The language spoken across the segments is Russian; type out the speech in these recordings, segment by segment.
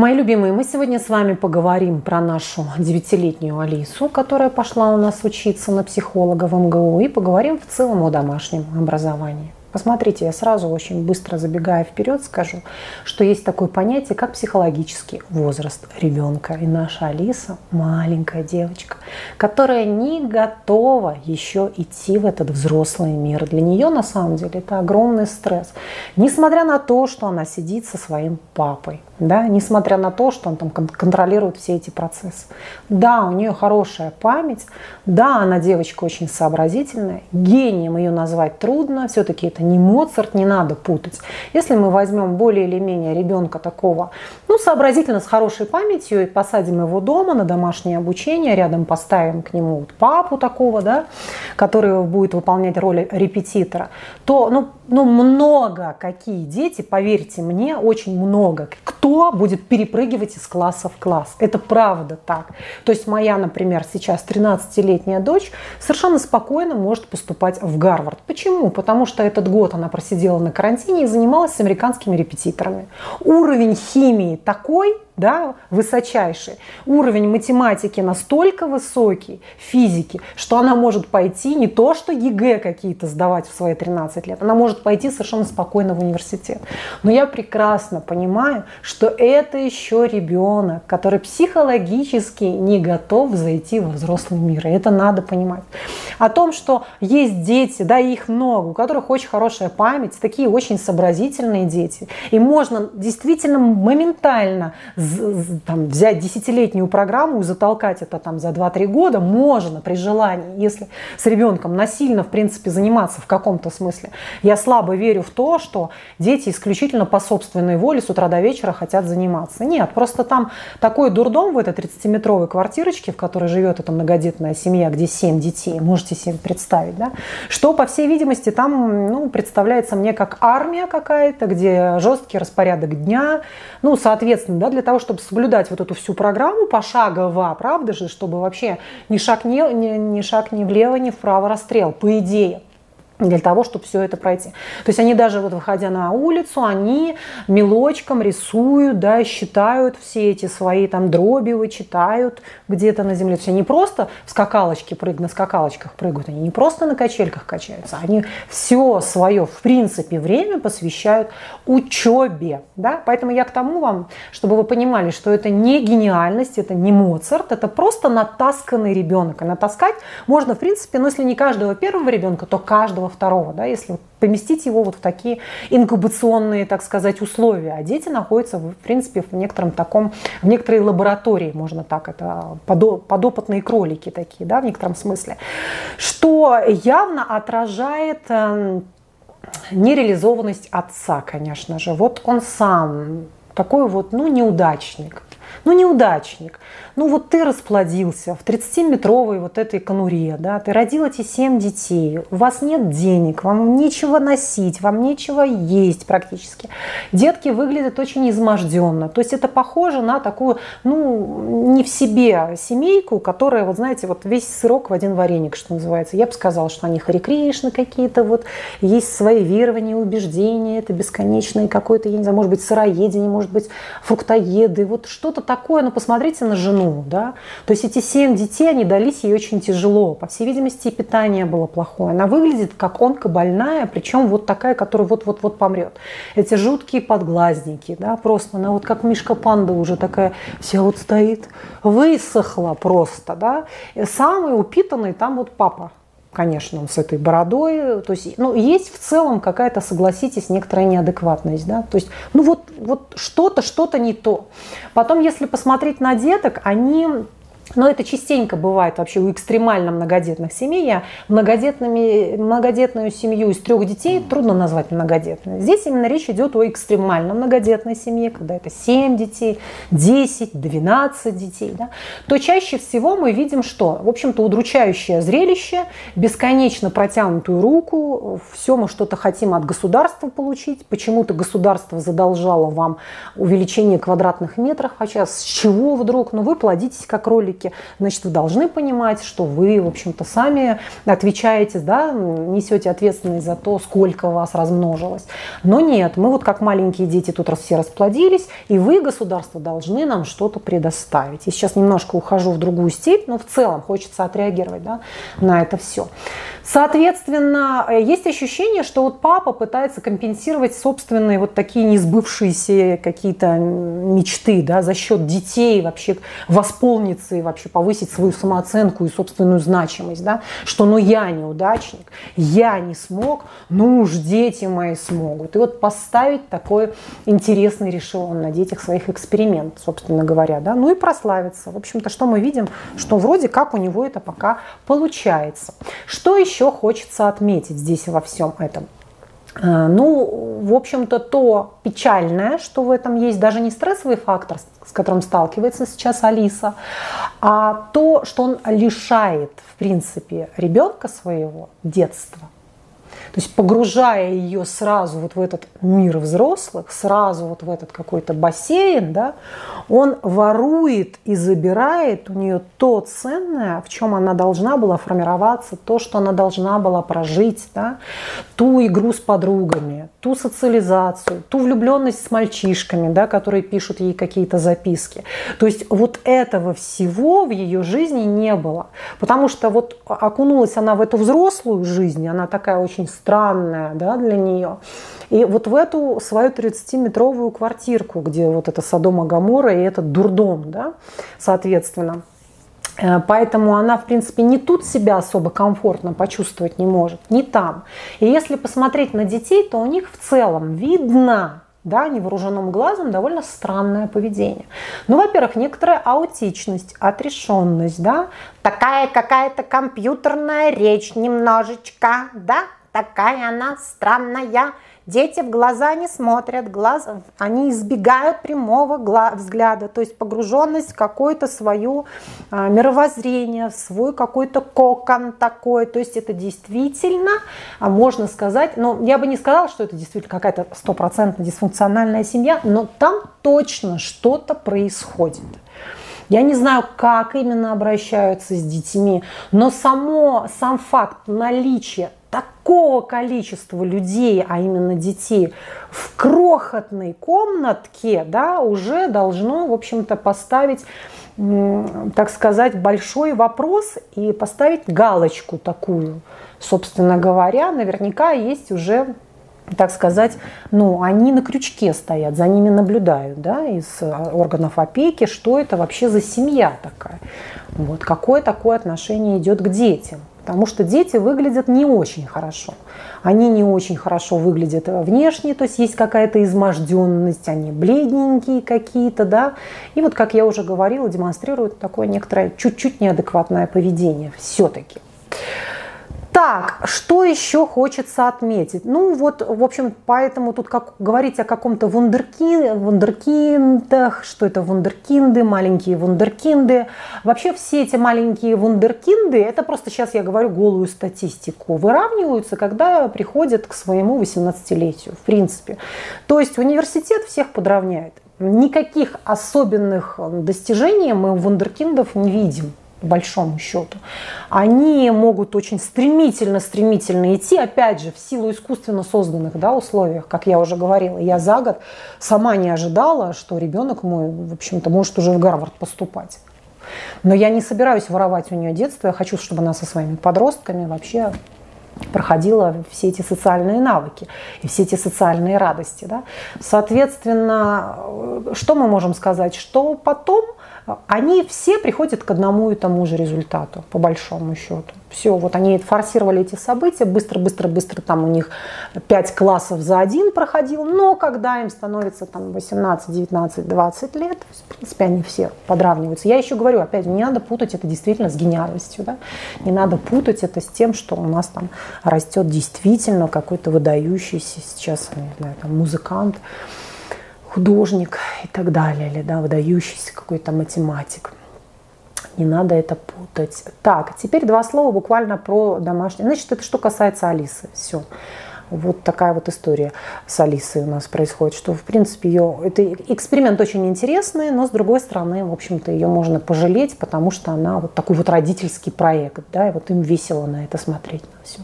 Мои любимые, мы сегодня с вами поговорим про нашу девятилетнюю Алису, которая пошла у нас учиться на психолога в МГУ, и поговорим в целом о домашнем образовании. Посмотрите, я сразу очень быстро забегая вперед скажу, что есть такое понятие, как психологический возраст ребенка. И наша Алиса, маленькая девочка, которая не готова еще идти в этот взрослый мир. Для нее на самом деле это огромный стресс. Несмотря на то, что она сидит со своим папой, да, несмотря на то, что он там контролирует все эти процессы. Да, у нее хорошая память, да, она девочка очень сообразительная, гением ее назвать трудно, все-таки это не Моцарт, не надо путать. Если мы возьмем более или менее ребенка такого, ну, сообразительно, с хорошей памятью, и посадим его дома на домашнее обучение, рядом поставим к нему вот папу такого, да, который будет выполнять роль репетитора, то, ну, ну, много какие дети, поверьте мне, очень много, кто будет перепрыгивать из класса в класс. Это правда так. То есть моя, например, сейчас 13-летняя дочь совершенно спокойно может поступать в Гарвард. Почему? Потому что этот год она просидела на карантине и занималась с американскими репетиторами. Уровень химии такой, да, высочайший. Уровень математики настолько высокий, физики, что она может пойти не то, что ЕГЭ какие-то сдавать в свои 13 лет, она может пойти совершенно спокойно в университет. Но я прекрасно понимаю, что это еще ребенок, который психологически не готов зайти во взрослый мир. И это надо понимать. О том, что есть дети, да, их много, у которых очень хорошая память, такие очень сообразительные дети. И можно действительно моментально там, взять десятилетнюю программу и затолкать это там за 2-3 года можно при желании, если с ребенком насильно, в принципе, заниматься в каком-то смысле. Я слабо верю в то, что дети исключительно по собственной воле с утра до вечера хотят заниматься. Нет, просто там такой дурдом в этой 30-метровой квартирочке, в которой живет эта многодетная семья, где 7 детей, можете себе представить, да, что, по всей видимости, там ну, представляется мне как армия какая-то, где жесткий распорядок дня, ну, соответственно, да, для того, чтобы соблюдать вот эту всю программу пошагово, правда же, чтобы вообще ни шаг ни, ни, ни шаг ни влево, ни вправо расстрел, по идее для того, чтобы все это пройти. То есть они даже вот выходя на улицу, они мелочком рисуют, да, считают все эти свои там дроби, вычитают где-то на земле. То есть они просто в скакалочке прыгают, на скакалочках прыгают, они не просто на качельках качаются, они все свое, в принципе, время посвящают учебе. Да? Поэтому я к тому вам, чтобы вы понимали, что это не гениальность, это не Моцарт, это просто натасканный ребенок. И натаскать можно, в принципе, ну если не каждого первого ребенка, то каждого второго, да, если поместить его вот в такие инкубационные, так сказать, условия. А дети находятся, в принципе, в некотором таком, в некоторой лаборатории, можно так это, подопытные кролики такие, да, в некотором смысле, что явно отражает эм, нереализованность отца, конечно же. Вот он сам такой вот, ну, неудачник. Ну, неудачник. Ну, вот ты расплодился в 30-метровой вот этой конуре, да, ты родил эти 7 детей, у вас нет денег, вам нечего носить, вам нечего есть практически. Детки выглядят очень изможденно. То есть это похоже на такую, ну, не в себе семейку, которая, вот знаете, вот весь сырок в один вареник, что называется. Я бы сказала, что они Хари какие-то, вот есть свои верования, убеждения, это бесконечное какое-то, я не знаю, может быть, сыроедение, может быть, фруктоеды, вот что-то такое, но посмотрите на жену, да, то есть эти семь детей, они дались ей очень тяжело, по всей видимости, и питание было плохое, она выглядит как онкобольная, причем вот такая, которая вот-вот-вот помрет. Эти жуткие подглазники, да, просто она вот как Мишка Панда уже такая вся вот стоит, высохла просто, да, и самый упитанный там вот папа, конечно, с этой бородой. То есть, ну, есть в целом какая-то, согласитесь, некоторая неадекватность, да. То есть, ну вот, вот что-то, что-то не то. Потом, если посмотреть на деток, они но это частенько бывает вообще у экстремально многодетных семей. Я многодетными, многодетную семью из трех детей трудно назвать многодетной. Здесь именно речь идет о экстремально многодетной семье, когда это 7 детей, 10, 12 детей. Да, то чаще всего мы видим что? В общем-то, удручающее зрелище, бесконечно протянутую руку, все мы что-то хотим от государства получить, почему-то государство задолжало вам увеличение квадратных метров, хотя с чего вдруг? Ну вы плодитесь как ролики рубрике, значит, вы должны понимать, что вы, в общем-то, сами отвечаете, да, несете ответственность за то, сколько у вас размножилось. Но нет, мы вот как маленькие дети тут все расплодились, и вы, государство, должны нам что-то предоставить. И сейчас немножко ухожу в другую степь, но в целом хочется отреагировать да, на это все. Соответственно, есть ощущение, что вот папа пытается компенсировать собственные вот такие несбывшиеся какие-то мечты да, за счет детей, вообще восполниться и вообще повысить свою самооценку и собственную значимость. Да? Что ну я неудачник, я не смог, ну уж дети мои смогут. И вот поставить такой интересный решил он на детях своих эксперимент, собственно говоря. Да? Ну и прославиться. В общем-то, что мы видим, что вроде как у него это пока получается. Что еще? хочется отметить здесь во всем этом? А, ну, в общем-то, то печальное, что в этом есть, даже не стрессовый фактор, с которым сталкивается сейчас Алиса, а то, что он лишает, в принципе, ребенка своего детства – то есть погружая ее сразу вот в этот мир взрослых, сразу вот в этот какой-то бассейн, да, он ворует и забирает у нее то ценное, в чем она должна была формироваться, то, что она должна была прожить, да, ту игру с подругами, ту социализацию, ту влюбленность с мальчишками, да, которые пишут ей какие-то записки. То есть вот этого всего в ее жизни не было. Потому что вот окунулась она в эту взрослую жизнь, она такая очень странная да, для нее. И вот в эту свою 30-метровую квартирку, где вот это Содома Гамора и этот дурдом, да, соответственно, Поэтому она, в принципе, не тут себя особо комфортно почувствовать не может, не там. И если посмотреть на детей, то у них в целом видно, да, невооруженным глазом довольно странное поведение. Ну, во-первых, некоторая аутичность, отрешенность, да, такая какая-то компьютерная речь немножечко, да, такая она странная. Дети в глаза не смотрят, глаз, они избегают прямого взгляда, то есть погруженность в какое-то свое а, мировоззрение, в свой какой-то кокон такой. То есть это действительно, а, можно сказать, ну я бы не сказала, что это действительно какая-то стопроцентно дисфункциональная семья, но там точно что-то происходит. Я не знаю, как именно обращаются с детьми, но само, сам факт наличия такого количества людей, а именно детей, в крохотной комнатке, да, уже должно, в общем-то, поставить так сказать, большой вопрос и поставить галочку такую. Собственно говоря, наверняка есть уже так сказать, ну, они на крючке стоят, за ними наблюдают, да, из органов опеки, что это вообще за семья такая. Вот, какое такое отношение идет к детям. Потому что дети выглядят не очень хорошо. Они не очень хорошо выглядят внешне, то есть есть какая-то изможденность, они бледненькие какие-то, да. И вот, как я уже говорила, демонстрируют такое некоторое чуть-чуть неадекватное поведение все-таки. Так, что еще хочется отметить? Ну вот, в общем, поэтому тут как говорить о каком-то вундеркин, вундеркиндах, что это вундеркинды, маленькие вундеркинды. Вообще все эти маленькие вундеркинды, это просто сейчас я говорю голую статистику, выравниваются, когда приходят к своему 18-летию, в принципе. То есть университет всех подравняет. Никаких особенных достижений мы у вундеркиндов не видим по большому счету, они могут очень стремительно-стремительно идти, опять же, в силу искусственно созданных да, условиях, как я уже говорила. Я за год сама не ожидала, что ребенок мой, в общем-то, может уже в Гарвард поступать. Но я не собираюсь воровать у нее детство, я хочу, чтобы она со своими подростками вообще проходила все эти социальные навыки и все эти социальные радости. Да? Соответственно, что мы можем сказать? Что потом они все приходят к одному и тому же результату, по большому счету. Все, вот они форсировали эти события, быстро-быстро-быстро там у них 5 классов за один проходил, но когда им становится там 18, 19, 20 лет, в принципе, они все подравниваются. Я еще говорю, опять, не надо путать это действительно с гениальностью, да? не надо путать это с тем, что у нас там растет действительно какой-то выдающийся сейчас, не знаю, там, музыкант, художник и так далее, или да, выдающийся какой-то математик. Не надо это путать. Так, теперь два слова буквально про домашнее. Значит, это что касается Алисы. Все. Вот такая вот история с Алисой у нас происходит, что, в принципе, ее... Это эксперимент очень интересный, но, с другой стороны, в общем-то, ее можно пожалеть, потому что она вот такой вот родительский проект, да, и вот им весело на это смотреть, на все.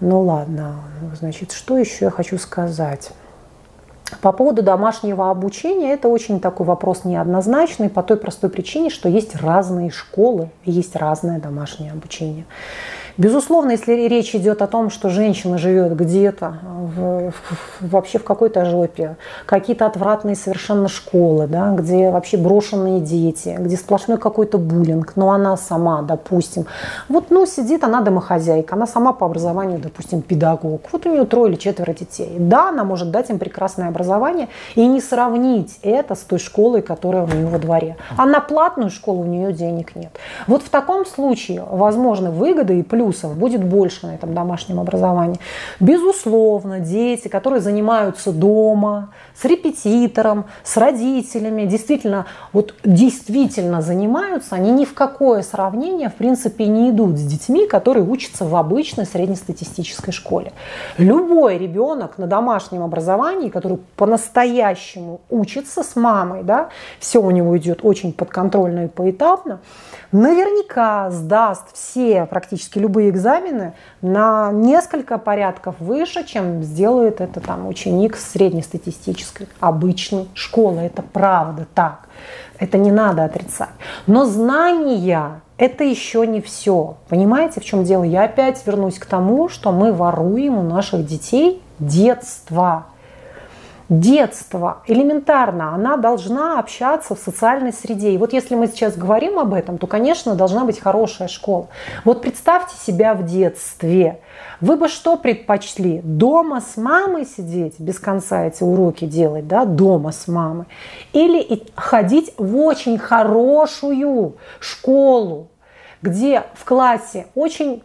Ну ладно, значит, что еще я хочу сказать? По поводу домашнего обучения, это очень такой вопрос неоднозначный по той простой причине, что есть разные школы, есть разное домашнее обучение. Безусловно, если речь идет о том, что женщина живет где-то, в, в, вообще в какой-то жопе, какие-то отвратные совершенно школы, да, где вообще брошенные дети, где сплошной какой-то буллинг, но она сама, допустим, вот, ну, сидит она домохозяйка, она сама по образованию, допустим, педагог, вот у нее трое или четверо детей. Да, она может дать им прекрасное образование и не сравнить это с той школой, которая у нее во дворе. А на платную школу у нее денег нет. Вот в таком случае, возможно, выгоды и плюсы плюсов будет больше на этом домашнем образовании. Безусловно, дети, которые занимаются дома, с репетитором, с родителями, действительно, вот действительно занимаются, они ни в какое сравнение, в принципе, не идут с детьми, которые учатся в обычной среднестатистической школе. Любой ребенок на домашнем образовании, который по-настоящему учится с мамой, да, все у него идет очень подконтрольно и поэтапно, наверняка сдаст все, практически любые экзамены на несколько порядков выше, чем сделает это там ученик среднестатистической обычной школы. Это правда так. Это не надо отрицать. Но знания это еще не все. Понимаете, в чем дело? Я опять вернусь к тому, что мы воруем у наших детей детство детство, элементарно, она должна общаться в социальной среде. И вот если мы сейчас говорим об этом, то, конечно, должна быть хорошая школа. Вот представьте себя в детстве. Вы бы что предпочли? Дома с мамой сидеть, без конца эти уроки делать, да, дома с мамой? Или ходить в очень хорошую школу, где в классе очень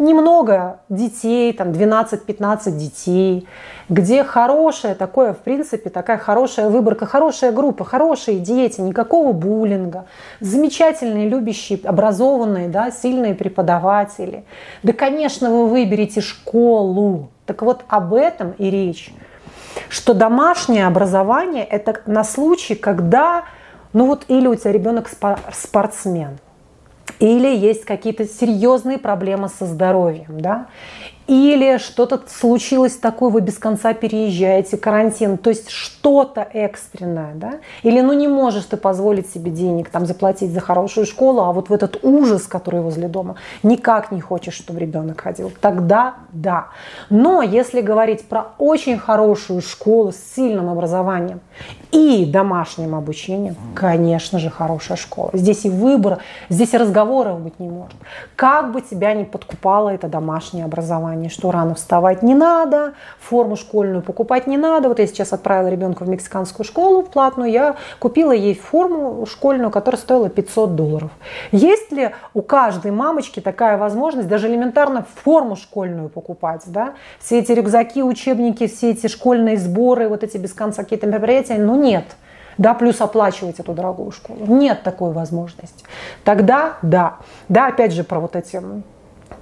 немного детей, там 12-15 детей, где хорошая такое, в принципе, такая хорошая выборка, хорошая группа, хорошие дети, никакого буллинга, замечательные, любящие, образованные, да, сильные преподаватели. Да, конечно, вы выберете школу. Так вот об этом и речь. Что домашнее образование – это на случай, когда, ну вот или у тебя ребенок спортсмен – или есть какие-то серьезные проблемы со здоровьем, да, или что-то случилось такое, вы без конца переезжаете, карантин, то есть что-то экстренное, да, или ну не можешь ты позволить себе денег там заплатить за хорошую школу, а вот в этот ужас, который возле дома, никак не хочешь, чтобы ребенок ходил, тогда да. Но если говорить про очень хорошую школу с сильным образованием и домашним обучением, конечно же, хорошая школа. Здесь и выбор, здесь и разговоров быть не может. Как бы тебя ни подкупало это домашнее образование, что рано вставать не надо, форму школьную покупать не надо. Вот я сейчас отправила ребенка в мексиканскую школу в платную, я купила ей форму школьную, которая стоила 500 долларов. Есть ли у каждой мамочки такая возможность даже элементарно форму школьную покупать? Да? Все эти рюкзаки, учебники, все эти школьные сборы, вот эти без конца какие-то мероприятия, ну нет. Да, плюс оплачивать эту дорогую школу. Нет такой возможности. Тогда да. Да, опять же, про вот эти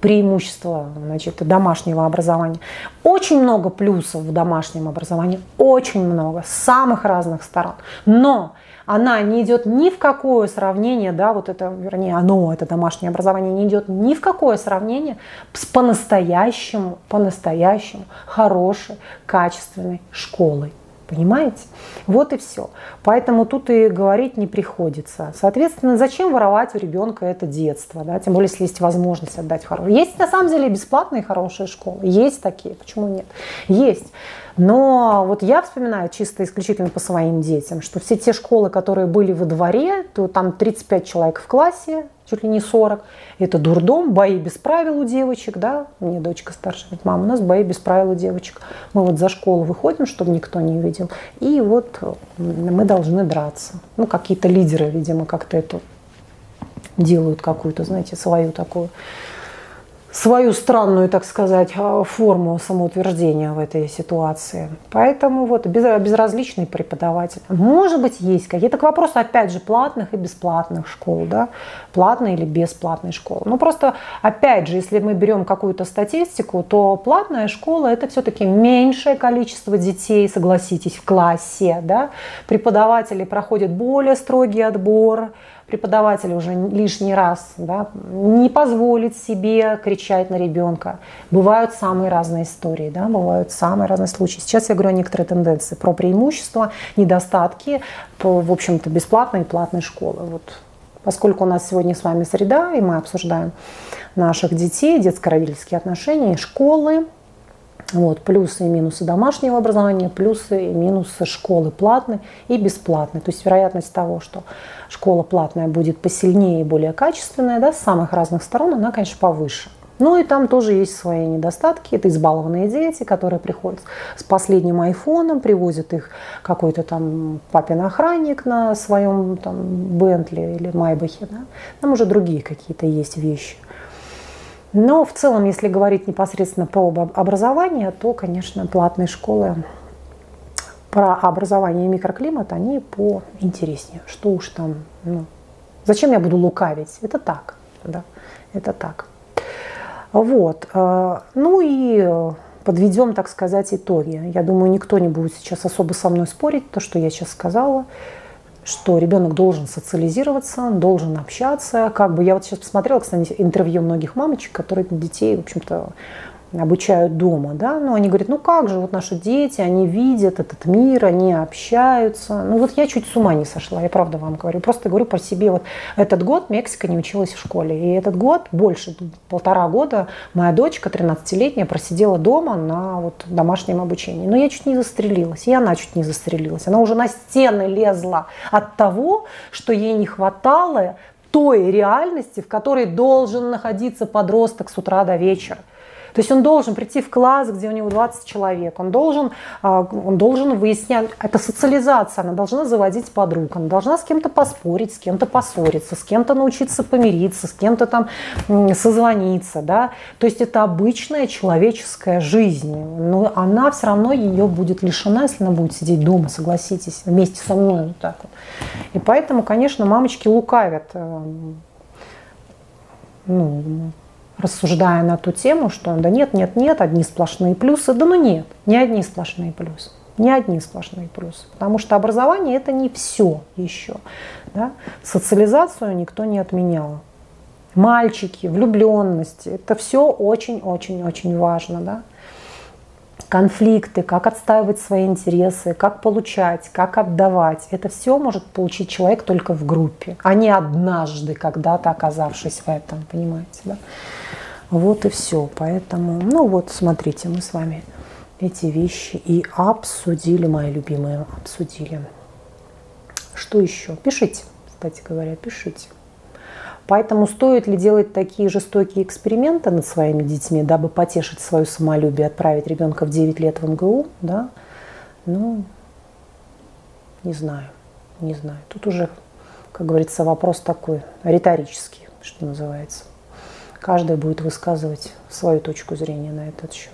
преимущества значит, домашнего образования. Очень много плюсов в домашнем образовании, очень много, с самых разных сторон. Но она не идет ни в какое сравнение, да, вот это, вернее, оно, это домашнее образование, не идет ни в какое сравнение с по-настоящему, по-настоящему хорошей, качественной школой. Понимаете? Вот и все. Поэтому тут и говорить не приходится. Соответственно, зачем воровать у ребенка это детство? Да? Тем более, если есть возможность отдать в хорошую. Есть на самом деле бесплатные хорошие школы. Есть такие. Почему нет? Есть. Но вот я вспоминаю чисто исключительно по своим детям, что все те школы, которые были во дворе, то там 35 человек в классе, чуть ли не 40. Это дурдом, бои без правил у девочек, да. Мне дочка старшая говорит, мама, у нас бои без правил у девочек. Мы вот за школу выходим, чтобы никто не видел. И вот мы должны драться. Ну, какие-то лидеры, видимо, как-то это делают какую-то, знаете, свою такую свою странную, так сказать, а, форму самоутверждения в этой ситуации. Поэтому вот безразличный преподаватель. Может быть, есть какие-то к вопросу, опять же, платных и бесплатных школ, да, платные или бесплатные школы. Ну просто, опять же, если мы берем какую-то статистику, то платная школа это все-таки меньшее количество детей, согласитесь, в классе, да, преподаватели проходят более строгий отбор, преподаватель уже лишний раз да, не позволит себе кричать на ребенка. Бывают самые разные истории, да, бывают самые разные случаи. Сейчас я говорю о некоторые тенденции про преимущества, недостатки, по, в общем-то, бесплатной и платной школы. Вот. Поскольку у нас сегодня с вами среда, и мы обсуждаем наших детей, детско-родительские отношения, школы, вот, плюсы и минусы домашнего образования, плюсы и минусы школы платной и бесплатной. То есть вероятность того, что школа платная будет посильнее и более качественная, да, с самых разных сторон, она, конечно, повыше. Ну и там тоже есть свои недостатки. Это избалованные дети, которые приходят с последним айфоном, привозят их какой-то там папин охранник на своем там Бентли или Майбахе. Да? Там уже другие какие-то есть вещи. Но в целом, если говорить непосредственно про образование, то, конечно, платные школы про образование и микроклимат, они поинтереснее. Что уж там, ну, зачем я буду лукавить? Это так, да, это так. Вот, э, ну и подведем, так сказать, итоги. Я думаю, никто не будет сейчас особо со мной спорить, то, что я сейчас сказала что ребенок должен социализироваться, должен общаться. Как бы я вот сейчас посмотрела, кстати, интервью многих мамочек, которые детей, в общем-то, обучают дома, да, но они говорят, ну как же, вот наши дети, они видят этот мир, они общаются. Ну вот я чуть с ума не сошла, я правда вам говорю, просто говорю про себе. Вот этот год Мексика не училась в школе, и этот год, больше, полтора года, моя дочка 13-летняя просидела дома на вот домашнем обучении. Но я чуть не застрелилась, и она чуть не застрелилась. Она уже на стены лезла от того, что ей не хватало той реальности, в которой должен находиться подросток с утра до вечера. То есть он должен прийти в класс, где у него 20 человек, он должен, а, он должен выяснять, это социализация, она должна заводить подруг, она должна с кем-то поспорить, с кем-то поссориться, с кем-то научиться помириться, с кем-то там созвониться, да. То есть это обычная человеческая жизнь, но она все равно ее будет лишена, если она будет сидеть дома, согласитесь, вместе со мной вот так вот. И поэтому, конечно, мамочки лукавят э, ну, рассуждая на ту тему, что да нет, нет, нет, одни сплошные плюсы. Да ну нет, не одни сплошные плюсы. Не одни сплошные плюсы. Потому что образование это не все еще. Да? Социализацию никто не отменял. Мальчики, влюбленности, это все очень-очень-очень важно. Да? Конфликты, как отстаивать свои интересы, как получать, как отдавать. Это все может получить человек только в группе, а не однажды, когда-то оказавшись в этом, понимаете, да? Вот и все. Поэтому, ну вот, смотрите, мы с вами эти вещи и обсудили, мои любимые, обсудили. Что еще? Пишите, кстати говоря, пишите. Поэтому стоит ли делать такие жестокие эксперименты над своими детьми, дабы потешить свое самолюбие, отправить ребенка в 9 лет в МГУ, да? Ну, не знаю, не знаю. Тут уже, как говорится, вопрос такой риторический, что называется. Каждый будет высказывать свою точку зрения на этот счет.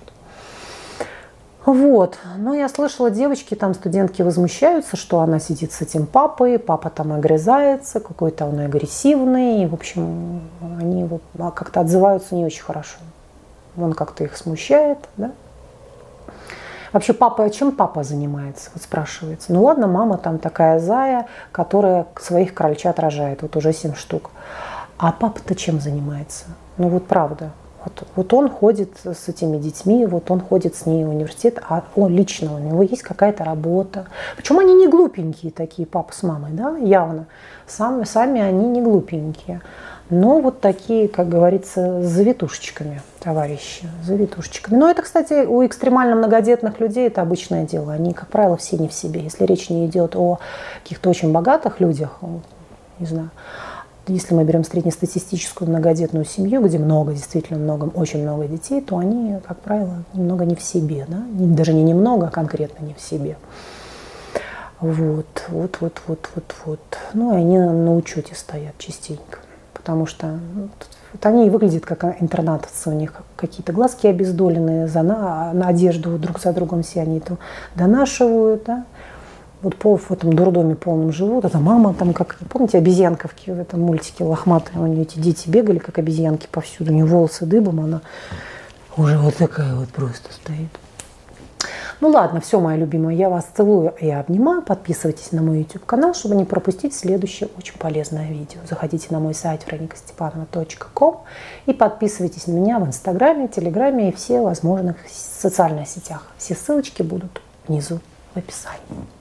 Вот. Но я слышала, девочки, там студентки возмущаются, что она сидит с этим папой, папа там огрызается, какой-то он агрессивный. И, в общем, они его как-то отзываются не очень хорошо. Он как-то их смущает, да? Вообще папа, чем папа занимается, вот спрашивается. Ну ладно, мама там такая зая, которая своих крольчат рожает, вот уже семь штук. А папа-то чем занимается? Ну вот правда. Вот, вот он ходит с этими детьми, вот он ходит с ней в университет, а он лично, у него есть какая-то работа. Причем они не глупенькие такие, папа с мамой, да, явно. Сами, сами они не глупенькие. Но вот такие, как говорится, с завитушечками, товарищи, завитушечками. Но это, кстати, у экстремально многодетных людей это обычное дело. Они, как правило, все не в себе. Если речь не идет о каких-то очень богатых людях, не знаю, если мы берем среднестатистическую многодетную семью, где много, действительно много, очень много детей, то они, как правило, немного не в себе, да? даже не немного, а конкретно не в себе. Вот, вот, вот, вот, вот, вот. Ну и они на учете стоят частенько. потому что вот они выглядят как интернатовцы, у них какие-то глазки обездоленные, за на, на одежду друг за другом все они то донашивают, да. Вот по в этом дурдоме полном живут, это мама там, как, помните, обезьянковки в этом мультике лохматые, у нее эти дети бегали, как обезьянки повсюду, у нее волосы дыбом, она уже вот такая вот просто стоит. Ну ладно, все, моя любимая, я вас целую и обнимаю. Подписывайтесь на мой YouTube канал, чтобы не пропустить следующее очень полезное видео. Заходите на мой сайт franikastепанова.com и подписывайтесь на меня в Инстаграме, Телеграме и все возможных социальных сетях. Все ссылочки будут внизу в описании.